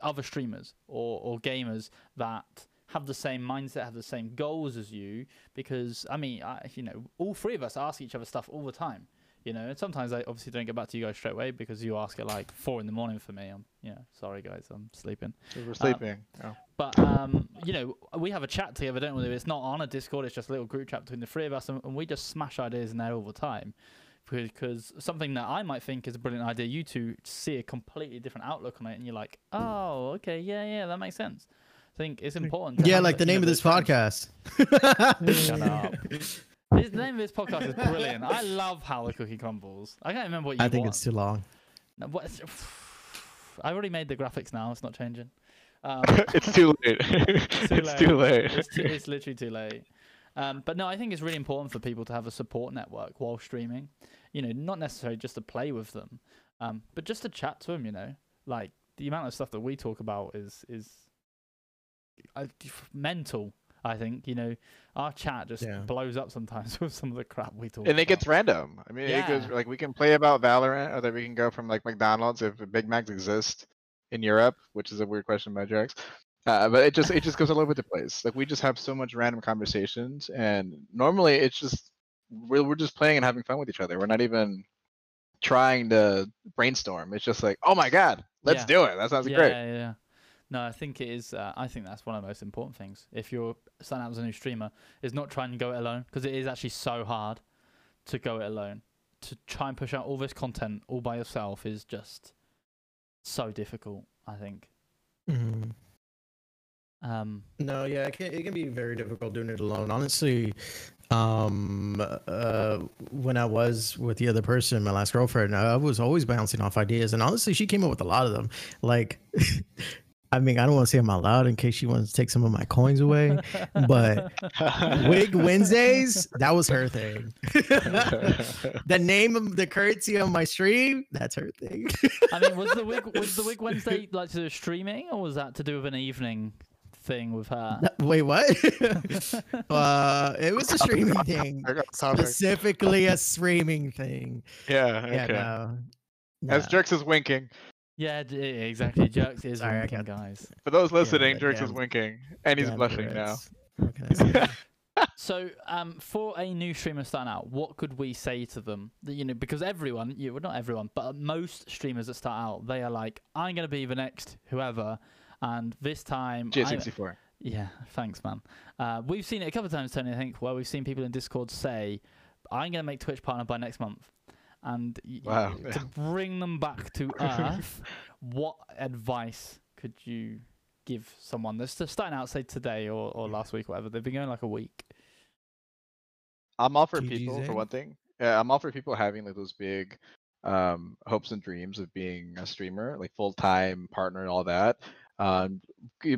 other streamers or, or gamers that have the same mindset, have the same goals as you. Because I mean, I, you know, all three of us ask each other stuff all the time. You know, and sometimes I obviously don't get back to you guys straight away because you ask at like four in the morning for me. I'm, yeah, sorry guys, I'm sleeping. 'Cause We're sleeping. oh. But um, you know, we have a chat together, don't we? It's not on a Discord; it's just a little group chat between the three of us, and, and we just smash ideas in there all the time. Because something that I might think is a brilliant idea, you two see a completely different outlook on it, and you're like, "Oh, okay, yeah, yeah, that makes sense." I think it's important. Yeah, like the name of this friends. podcast. Shut up. This, the name of this podcast is brilliant. I love how the cookie crumbles. I can't remember what you I think want. it's too long. No, what, I already made the graphics now. It's not changing. Um, it's too late. too it's too late. it's, too, it's literally too late. Um, but no, I think it's really important for people to have a support network while streaming. You know, not necessarily just to play with them, um, but just to chat to them. You know, like the amount of stuff that we talk about is is uh, mental. I think you know our chat just Yeah. blows up sometimes with some of the crap we talk. and it about. gets random. I mean, it goes like we can play about Valorant, or that we can go from like McDonald's if Big Macs exist in Europe, which is a weird question by Jax. Uh, but it just it just goes all over the place. Like we just have so much random conversations, and normally it's just we're we're just playing and having fun with each other. We're not even trying to brainstorm. It's just like, oh my god, let's Yeah. do it. That sounds yeah, great. Yeah, yeah. No, I think it is. Uh, I think that's one of the most important things. If you're starting out as a new streamer, is not trying to go it alone because it is actually so hard to go it alone. To try and push out all this content all by yourself is just so difficult. I think. Mhm. Um, No, yeah, it can, it can be very difficult doing it alone. Honestly, um, uh, when I was with the other person, my last girlfriend, I was always bouncing off ideas, and honestly, she came up with a lot of them. Like, I mean, I don't want to say them out loud in case she wants to take some of my coins away, but Wig Wednesdays, that was her thing. the name of the currency on my stream, that's her thing. I mean, was the wig was the wig Wednesday like to do with streaming or was that to do with an evening thing with her? Wait, what? uh, it was a streaming thing. I got something. specifically a streaming thing. Yeah. Yeah, Okay. no. As. Jerks is winking. Yeah, d- exactly. Jerks is Sorry, I winking, got- guys. For those listening, but Jerks is damn- winking, and he's Damn blushing now. Tourette's. What can I say? So, um, for a new streamer starting out, what could we say to them? That, you know, because everyone, you well, not everyone, but most streamers that start out, they are like, "I'm gonna be the next whoever," and this time, I- J64. yeah, thanks, man. Uh, we've seen it a couple of times, Tony. I think where we've seen people in Discord say, "I'm gonna make Twitch partner by next month," and y- y- Wow, to bring them back to earth, what advice could you give someone that's just starting out, say today or, or last week, or whatever? They've been going like a week. I'm all for GG's people for one thing. Yeah, I'm all for people having like those big um hopes and dreams of being a streamer, like full time partner and all that. Um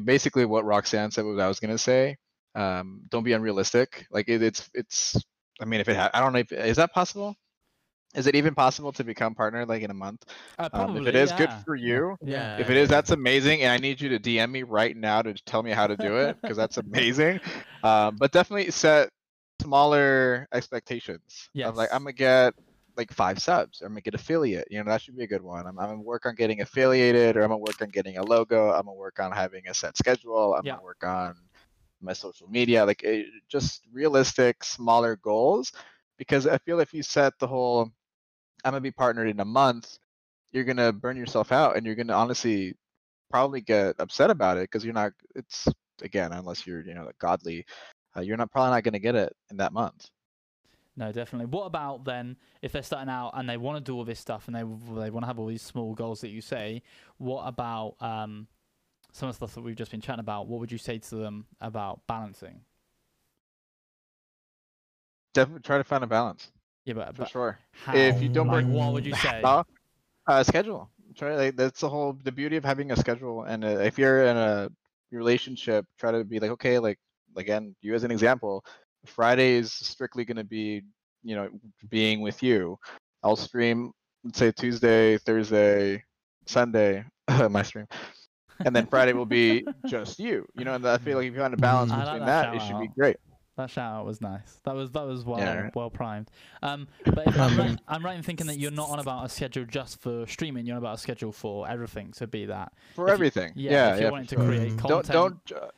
basically what Roxanne said was I was gonna say. Um, don't be unrealistic. Like it, it's it's. I mean, if it, ha- I don't know if is that possible. Is it even possible to become partner like in a month? Uh, Um, if it is, good for you. Yeah. If it is, that's amazing, and I need you to DM me right now to tell me how to do it because that's amazing. Um, but definitely set smaller expectations. Of like I'm gonna get like five subs, or I'm gonna get affiliate. You know, that should be a good one. I'm, I'm gonna work on getting affiliated, or I'm gonna work on getting a logo. I'm gonna work on having a set schedule. I'm Yeah. gonna work on my social media. Like it, just realistic, smaller goals. Because I feel if you set the whole, I'm gonna be partnered in a month, you're gonna burn yourself out, and you're gonna honestly probably get upset about it because you're not. It's again, unless you're you know like godly, uh, you're not probably not gonna get it in that month. No, definitely. What about then if they're starting out and they want to do all this stuff and they they want to have all these small goals that you say? What about um, some of the stuff that we've just been chatting about? What would you say to them about balancing? Definitely try to find a balance Yeah, but, for but sure. how? If you don't like, burn- what would you say? Uh, uh, schedule. Try like that's the whole the beauty of having a schedule. And uh, if you're in a relationship, try to be like okay, like again, you as an example, Friday is strictly going to be you know being with you. I'll stream let's say Tuesday, Thursday, Sunday, my stream, and then Friday will be just you. You know, and I feel like if you find a balance. Like between that that, it should be out. great. That shout out was nice. That was that was well Yeah. well primed. Um, but if I'm, Um, right, I'm right in thinking that you're not on about a schedule just for streaming. You're on about a schedule for everything. So be that. For If you- everything. Yeah, Yeah, if you're yeah. wanting for to sure. create Mm. content. don't don't uh,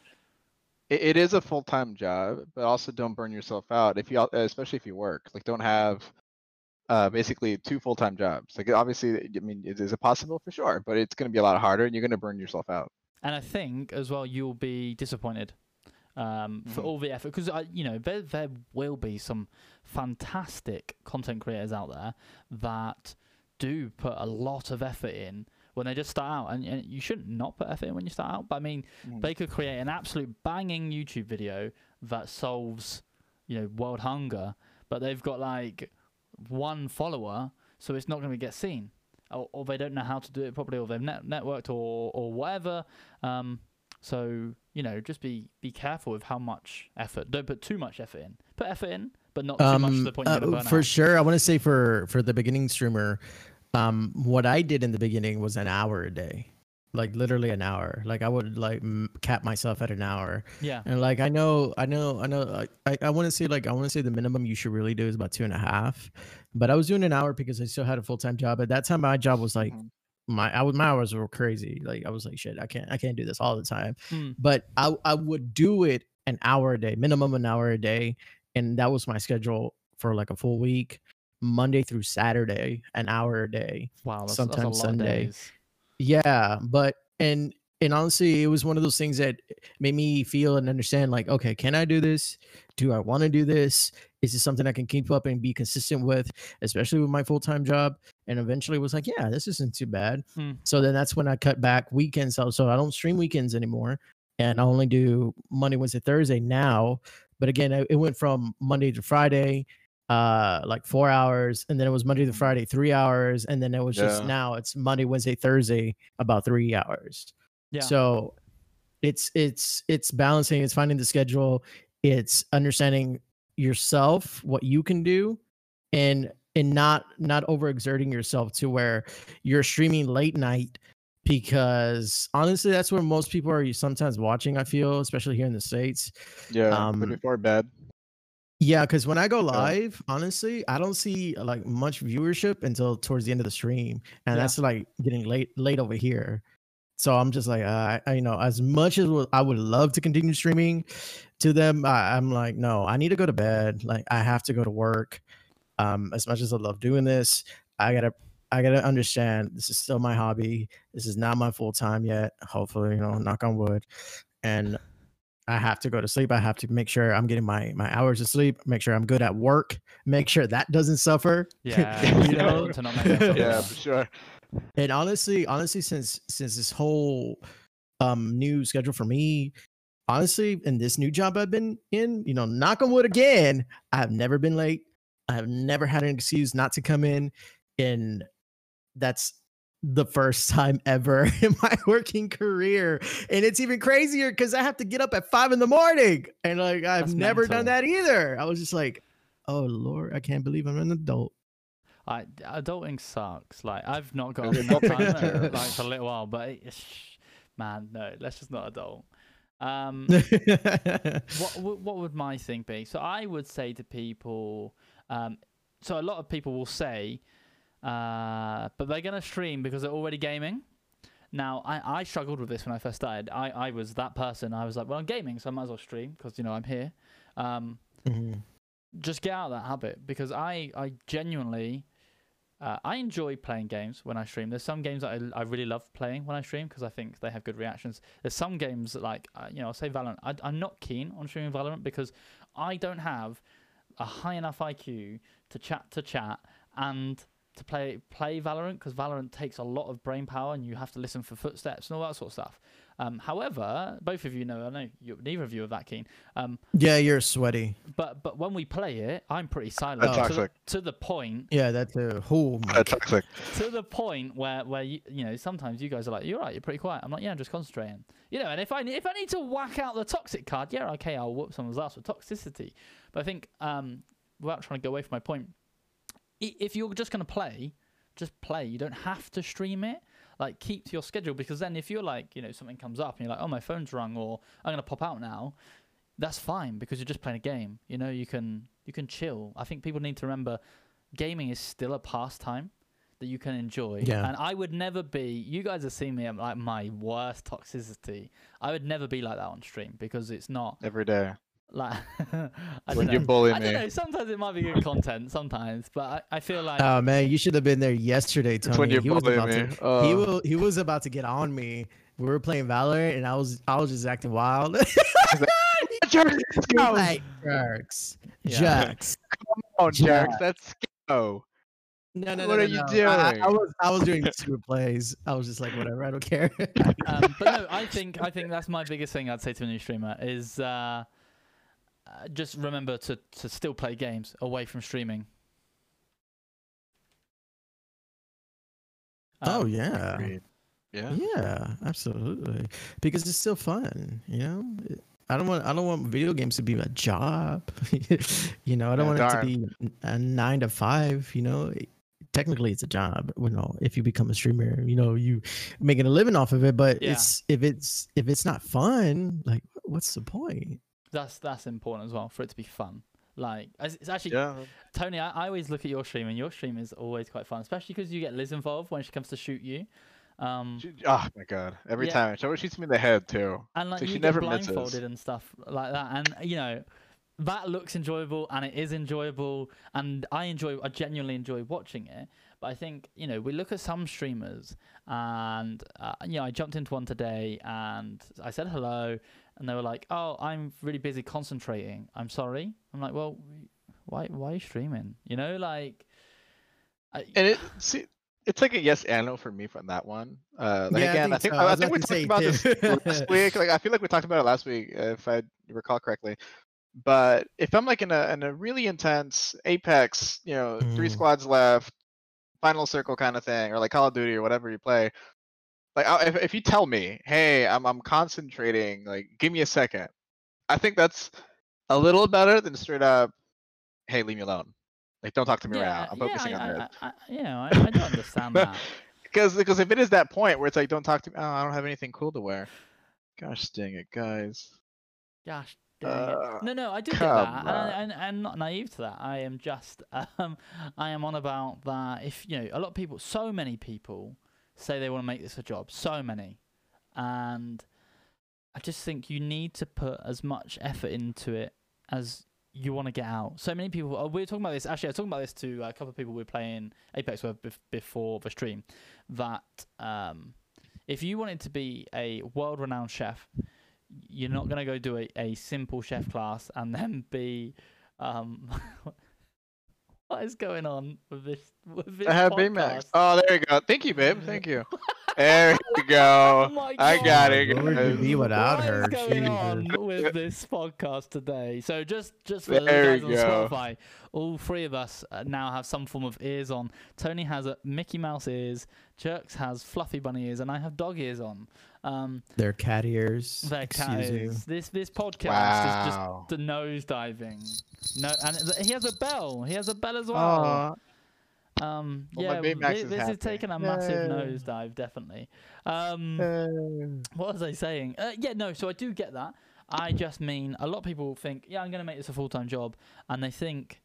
it, it is a full-time job but also don't burn yourself out if you especially if you work like don't have uh basically two full-time jobs like obviously i mean is, is it possible for sure but it's going to be a lot harder and you're going to burn yourself out And I think as well you'll be disappointed um, for Mhm. all the effort because you know there there will be some fantastic content creators out there that do put a lot of effort in when they just start out, and, and you shouldn't not put effort in when you start out. But I mean, Mhm. they could create an absolute banging YouTube video that solves you know world hunger, but they've got like one follower, so it's not going to get seen. Or, or they don't know how to do it properly, or they've net- networked, or or whatever. Um, so you know, just be be careful with how much effort. Don't put too much effort in. Put effort in, but not too much to the point you're uh, burn for out. sure. I want to say for for the beginning streamer, um, what I did in the beginning was an hour a day, like literally an hour. Like I would like m- cap myself at an hour, Yeah, and like I know, I know, I know. I I, want to say like I want to say the minimum you should really do is about two and a half, but I was doing an hour because I still had a full time job. At that time, my job was like Mhm. My I was my hours were crazy. Like I was like shit, I can't I can't do this all the time. Mm. But I I would do it an hour a day, minimum an hour a day, and that was my schedule for like a full week, Monday through Saturday, an hour a day. wow, that's, sometimes that's Sunday. Yeah, but and and honestly, it was one of those things that made me feel and understand like, okay, can I do this? Do I want to do this? Is this something I can keep up and be consistent with, especially with my full time job? And eventually was like, yeah, this isn't too bad. Mm. So then that's when I cut back weekends. So, so I don't stream weekends anymore. And I only do Monday, Wednesday, Thursday now. But again, it went from Monday to Friday, uh, like four hours, and then it was Monday to Friday, three hours, and then it was just now it's Monday, Wednesday, Thursday, about three hours. Yeah. So it's it's it's balancing, it's finding the schedule, it's understanding yourself, what you can do, and and not not overexerting yourself to where you're streaming late night because honestly that's where most people are sometimes watching i feel especially here in the states. Yeah Um, before bed yeah because when i go live honestly i don't see like much viewership until towards the end of the stream and Yeah. that's like getting late late over here. So i'm just like uh, I, I you know as much as i would love to continue streaming to them I, i'm like no i need to go to bed like i have to go to work um as much as i love doing this i gotta i gotta understand this is still my hobby this is not my full time yet hopefully you know knock on wood and I have to go to sleep. I have to make sure I'm getting my my hours of sleep. Make sure I'm good at work. Make sure that doesn't suffer. Yeah, You know? important to not make yourself yeah for sure And honestly, honestly, since since this whole um new schedule for me, honestly, in this new job I've been in, you know, knock on wood again, I have never been late. I have never had an excuse not to come in, and that's the first time ever in my working career. And it's even crazier because I have to get up at five in the morning. And like I've That's never done that either. I was just like, oh Lord, I can't believe I'm an adult. I adulting sucks. Like I've not got enough time terrible. like for a little while, but it's, man, no, let's just not adult. Um, what what would my thing be? So I would say to people, um, so a lot of people will say, uh, but they're gonna stream because they're already gaming. Now I, I struggled with this when I first started. I, I was that person. I was like, well, I'm gaming, so I might as well stream because you know I'm here. Um, Mhm. just get out of that habit because I I genuinely uh, I enjoy playing games when I stream. There's some games that I, I really love playing when I stream because I think they have good reactions. There's some games that like uh, you know I'll say Valorant. I, I'm not keen on streaming Valorant because I don't have a high enough IQ to chat to chat and to play play Valorant because Valorant takes a lot of brain power and you have to listen for footsteps and all that sort of stuff. Um, however, both of you know I know you, neither of you are that keen. Um, Yeah, you're sweaty. but but when we play it, I'm pretty silent That's to the, toxic. to the point Yeah, that's a my That's toxic. to the point where where you you know sometimes you guys are like you're right you're pretty quiet. I'm like yeah I'm just concentrating. You know, and if I if I need to whack out the toxic card, yeah okay I'll whoop someone's ass with toxicity. But I think um without trying to go away from my point, if you're just gonna play, just play. You don't have to stream it. Like keep to your schedule because then if you're like you know something comes up and you're like oh my phone's rung or I'm gonna pop out now, that's fine because you're just playing a game. You know you can you can chill. I think people need to remember gaming is still a pastime that you can enjoy. Yeah. And I would never be. You guys have seen me at like my worst toxicity. I would never be like that on stream because it's not Every day. Like. I When you know. bully I don't me. know. Sometimes it might be good content. Sometimes, but I, I feel like Oh man, you should have been there yesterday, Tony. It's when you he was bully about me. to he Uh, will he was about to get on me. We were playing Valorant and I was I was just acting wild. Jerks, let's I go. was like, jerks. Yeah. Jerks. Oh, Yeah. jerks, let's go. No, no, no. What no, are you no. I, I was I was doing super plays. I was just like, whatever, I don't care. um, but no, I think I think that's my biggest thing I'd say to a new streamer is uh, uh, just remember to to still play games away from streaming. oh Um, yeah. Yeah. Yeah, absolutely. Because it's still fun, you know. It- I don't want I don't want video games to be a job. you know, I don't Yeah, want it to be a nine to five. You know, technically it's a job. You know, if you become a streamer, you know, you making a living off of it. But Yeah. it's if it's if it's not fun, like what's the point? That's that's important as well for it to be fun. Like it's it's actually Yeah. Tony, I, I always look at your stream, and your stream is always quite fun, especially because you get Liz involved when she comes to shoot you. Um, She- Oh my god. Every Yeah. time. She always shoots me in the head too. and like so you she get never blindfolded misses. and stuff like that, and you know that looks enjoyable, and it is enjoyable, and I enjoy, I genuinely enjoy watching it. But I think you know we look at some streamers, and uh, you know I jumped into one today, and I said hello, and they were like, "Oh, I'm really busy concentrating. I'm sorry." I'm like, "Well, why why are you streaming? You know, like." I, And it see it's like a yes and no for me from that one. Uh like Yeah, I again, I think think so. I I, was think we talked say about this last week. Like I feel like we talked about it last week, if I recall correctly. But if I'm like in a in a really intense Apex, you know, three Mm. squads left, final circle kind of thing, or like Call of Duty or whatever you play, like I, if if you tell me, hey, I'm I'm concentrating, like give me a second, I think that's a little better than straight up, hey, leave me alone. Like don't talk to me right now. I'm focusing yeah, on I, this. I, I, you know, I, I do understand that. Because because if it is that point where it's like don't talk to me, oh, I don't have anything cool to wear. Gosh dang it, guys. Gosh, dang Uh, it. No, no, I do get that, and I, and I'm not naive to that. I am just, um, I am on about that. If you know, a lot of people, so many people say they want to make this a job. So many, and I just think you need to put as much effort into it as you want to get out. So many people. Oh, we were talking about this. Actually, I was talking about this to a couple of people we were playing Apex with before the stream. That um, if you wanted to be a world-renowned chef, you're not going to go do a, a simple chef class and then be um what is going on with this with this I have podcast? Baymax. Oh, there you go. Thank you, babe. Thank you. There you go. Oh I got it. What would guys. be without What is her? going Jesus. on with this podcast today? So just just for the There guys on. Spotify, all three of us uh, now have some form of ears on. Tony has a Mickey Mouse ears, Jerks has fluffy bunny ears, and I have dog ears on. Um, They're cat ears. their cat Excuse you. ears. This this podcast Wow. is just the nose diving. No, and he has a bell. He has a bell as well. Aw. Um, Well, yeah, Baymax thi- is this is taking a massive Yay. nosedive, definitely. Um, what was I saying? Uh, yeah, no. So I do get that. I just mean a lot of people think, yeah, I'm going to make this a full time job, and they think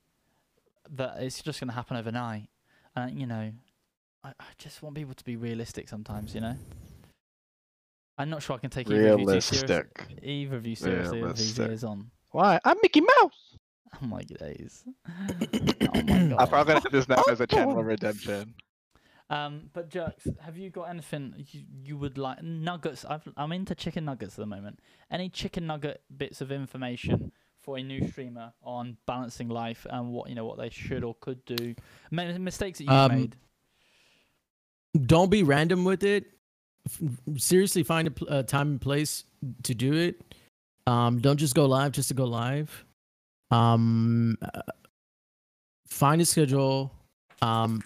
that it's just going to happen overnight. And you know, I, I just want people to be realistic sometimes. You know, I'm not sure I can take either of you too Realistic. either of you seriously with these ears on. Why? I'm Mickey Mouse. Oh my days. oh my god. I'm probably gonna have this now as a channel Oh. of redemption. Um, but Jerks, have you got anything you, you would like? Nuggets. I've, I'm into chicken nuggets at the moment. Any chicken nugget bits of information for a new streamer on balancing life and what you know what they should or could do? Ma- mistakes that you've Um, made. Don't be random with it. F- Seriously, find a, a time and place to do it. Um, don't just go live just to go live. Um, uh, find a schedule. Um,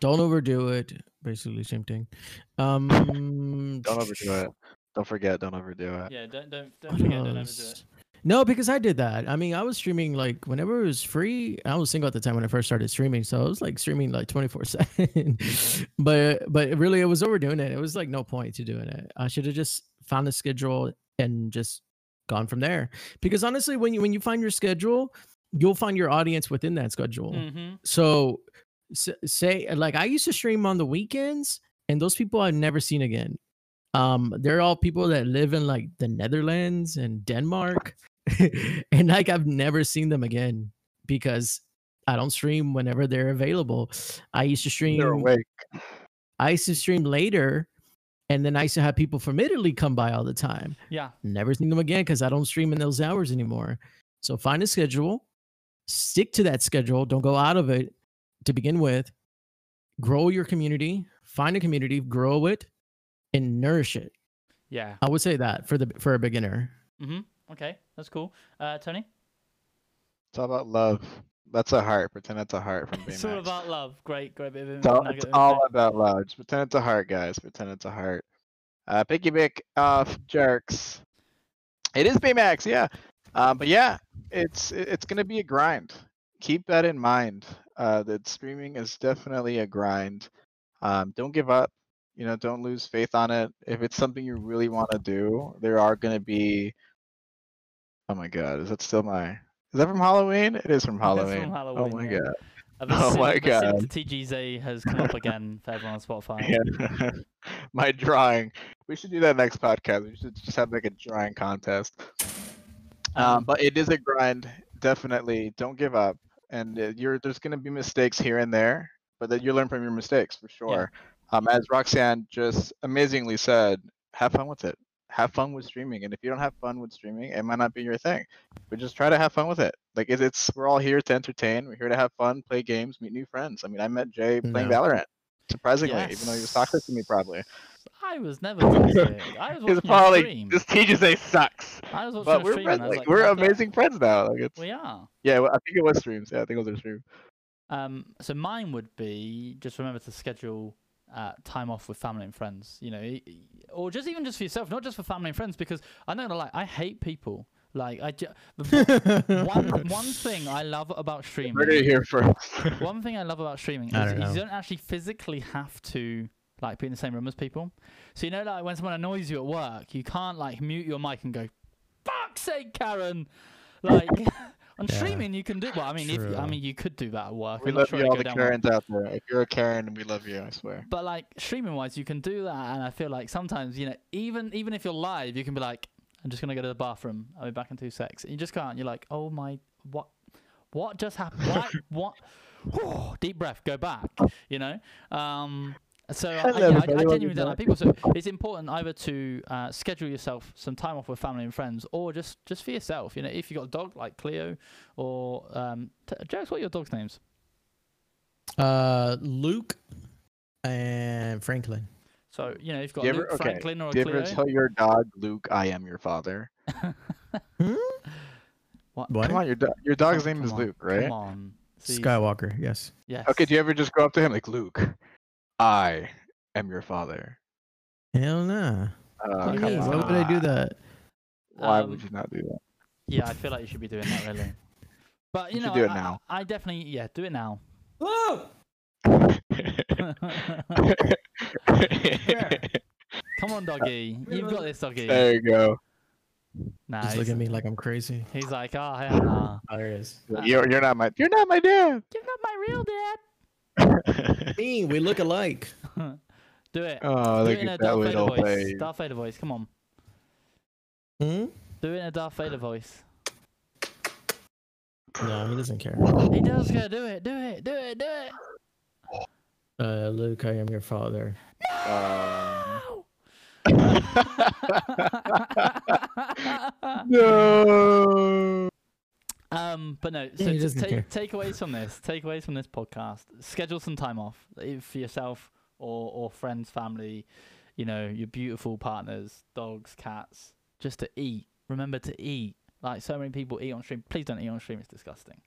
don't overdo it. Basically, same thing. Um, Don't overdo it. Don't forget. Don't overdo it. Yeah, don't don't don't forget, don't overdo it. No, because I did that. I mean, I was streaming like whenever it was free. I was single at the time when I first started streaming, so I was like streaming like twenty four seven. But but really, it was overdoing it. It was like no point to doing it. I should have just found a schedule and just gone from there. Because honestly, when you when you find your schedule, you'll find your audience within that schedule. Mm-hmm. So s- say like I used to stream on the weekends, and those people I've never seen again. Um, they're all people that live in like the Netherlands and Denmark, and like I've never seen them again because I don't stream whenever they're available. I used to stream. They're awake. I used to stream later, and then I used to have people from Italy come by all the time. Yeah. Never seen them again because I don't stream in those hours anymore. So find a schedule, stick to that schedule. Don't go out of it to begin with. Grow your community, find a community, grow it, and nourish it. Yeah. I would say that for the for a beginner. Mm-hmm. Okay, that's cool. Uh, Tony, It's all about love. That's a heart. Pretend it's a heart from being it's all about love. Great, great bit of It's all, it's all about love. Just pretend it's a heart, guys. Pretend it's a heart. Uh, picky pick off jerks. It is Baymax, yeah. Um, but yeah, it's it's gonna be a grind. Keep that in mind. Uh, that streaming is definitely a grind. Um, don't give up. You know, don't lose faith on it. If it's something you really want to do, there are gonna be. Oh my God, is that still my? Is that from Halloween? It is from is from Halloween. Halloween, oh my yeah. God. Uh, Oh sim- my God. TGZ has come up again for everyone on Spotify. Yeah. My drawing. We should do that next podcast. We should just have like a drawing contest. Um, but it is a grind. Definitely, don't give up. And uh, you're there's gonna be mistakes here and there, but that you learn from your mistakes for sure. Um, as Roxanne just amazingly said, have fun with it. Have fun with streaming, and if you don't have fun with streaming, it might not be your thing. But just try to have fun with it. Like it, it's, we're all here to entertain. We're here to have fun, play games, meet new friends. I mean, I met Jay playing No. Valorant. Surprisingly, even though he was toxic to me, probably. I was never toxic. I was watching probably stream. this TGZ sucks. I was watching But we're stream friends. and I was Like, like, we're amazing friends now. Like it's We are. yeah. Well, I think it was streams. Yeah, I think it was a stream. Um, so mine would be just remember to schedule uh, time off with family and friends. You know, y- y- or just even just for yourself, not just for family and friends. Because I know, like, I hate people. Like, I ju- one one thing I love about streaming. Heard it here first. One thing I love about streaming I is don't you don't actually physically have to like be in the same room as people. So you know, like when someone annoys you at work, you can't like mute your mic and go, "Fuck's sake, Karen!" Like on Yeah. streaming, you can do. Well, I mean, if you, I mean, you could do that at work. we I'm love sure you, all the down well. Karens out there. If you're a Karen, we love you. I swear. But like streaming wise, you can do that, and I feel like sometimes you know, even even if you're live, you can be like, "I'm just gonna go to the bathroom. I'll be back in two secs." And you just can't. You're like, "Oh my, what, what just happened? What, what?" Deep breath, go back. You know. Um. So I, I, yeah, I, I genuinely don't like people. So it's important either to uh, schedule yourself some time off with family and friends, or just just for yourself. You know, if you've got a dog like Cleo, or um, t- Jokes, what are your dog's names? uh, Luke and Franklin. So you know, you've got Do you ever- Luke okay, Franklin or a Do you ever tell your dog, Luke, I am your father? Hmm? What? What? Come on, your, do- your dog's Come- name is on, Luke, right? Come on. See, Skywalker, yes. Yes. Okay, do you ever just go up to him like, Luke, I am your father? Hell nah. Uh, What do you mean? Why would I do that? Why Um, would you not do that? Yeah, I feel like you should be doing that really. But you You know, do it I, I- now. I definitely yeah, do it now. Come on, doggy. You've got this, doggy. there you go. Nah, Just he's, look at me like I'm crazy. he's like, oh, hell nah. Oh, there it is. You're, you're not my you're not my dad. You're not my real dad. Me, we look alike. Do it. oh, do look it in a that Darth Vader little voice. face. Darth Vader voice. Come on. Hmm? Do it in a Darth Vader voice. No, he doesn't care. He does go. Do it. Do it. Do it. Do it. Uh, Luke, I am your father. Um, no. Um, but no. Yeah, So he t- take takeaways from this. Takeaways from this podcast. Schedule some time off eh, for yourself or or friends, family. You know, your beautiful partners, dogs, cats, just to eat. Remember to eat. Like so many people eat on stream. Please don't eat on stream. It's disgusting.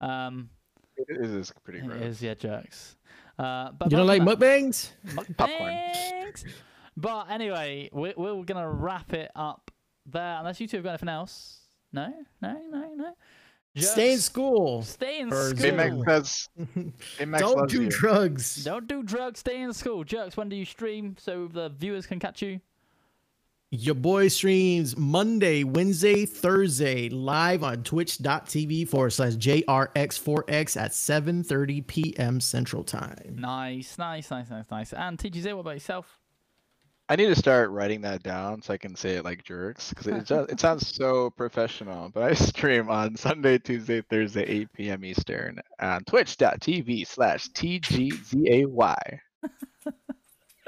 Um, It is pretty it gross. is yeah, jokes. Uh, but You don't like apart from mukbangs? Popcorn. mukbangs. But anyway, we're, we're gonna wrap it up there. Unless you two have got anything else. No, no, no, no. Stay in school. Stay in Or school. Baymax Cool. says Baymax Don't loves do you. drugs. Don't do drugs. Stay in school. Jerks, when do you stream so the viewers can catch you? Your boy streams Monday, Wednesday, Thursday live on twitch.tv forward slash JRX4X at 7.30 p.m. Central Time. Nice, nice, nice, nice, nice. And TGZ, what about yourself? I need to start writing that down so I can say it like jerks because it just it sounds so professional. But I stream on Sunday, Tuesday, Thursday, 8 p.m. Eastern on twitch.tv slash TGZAY.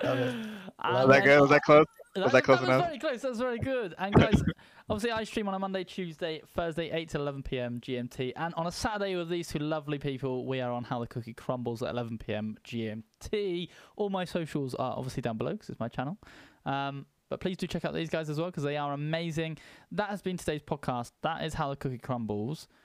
And Was that then- good? Was that close? Was that close was very close. That was very good. And guys, obviously, I stream on a Monday, Tuesday, Thursday, 8 to 11 p.m. GMT. And on a Saturday with these two lovely people, we are on How the Cookie Crumbles at 11 p.m. GMT. All my socials are obviously down below because it's my channel. Um, but please do check out these guys as well because they are amazing. That has been today's podcast. That is How the Cookie Crumbles.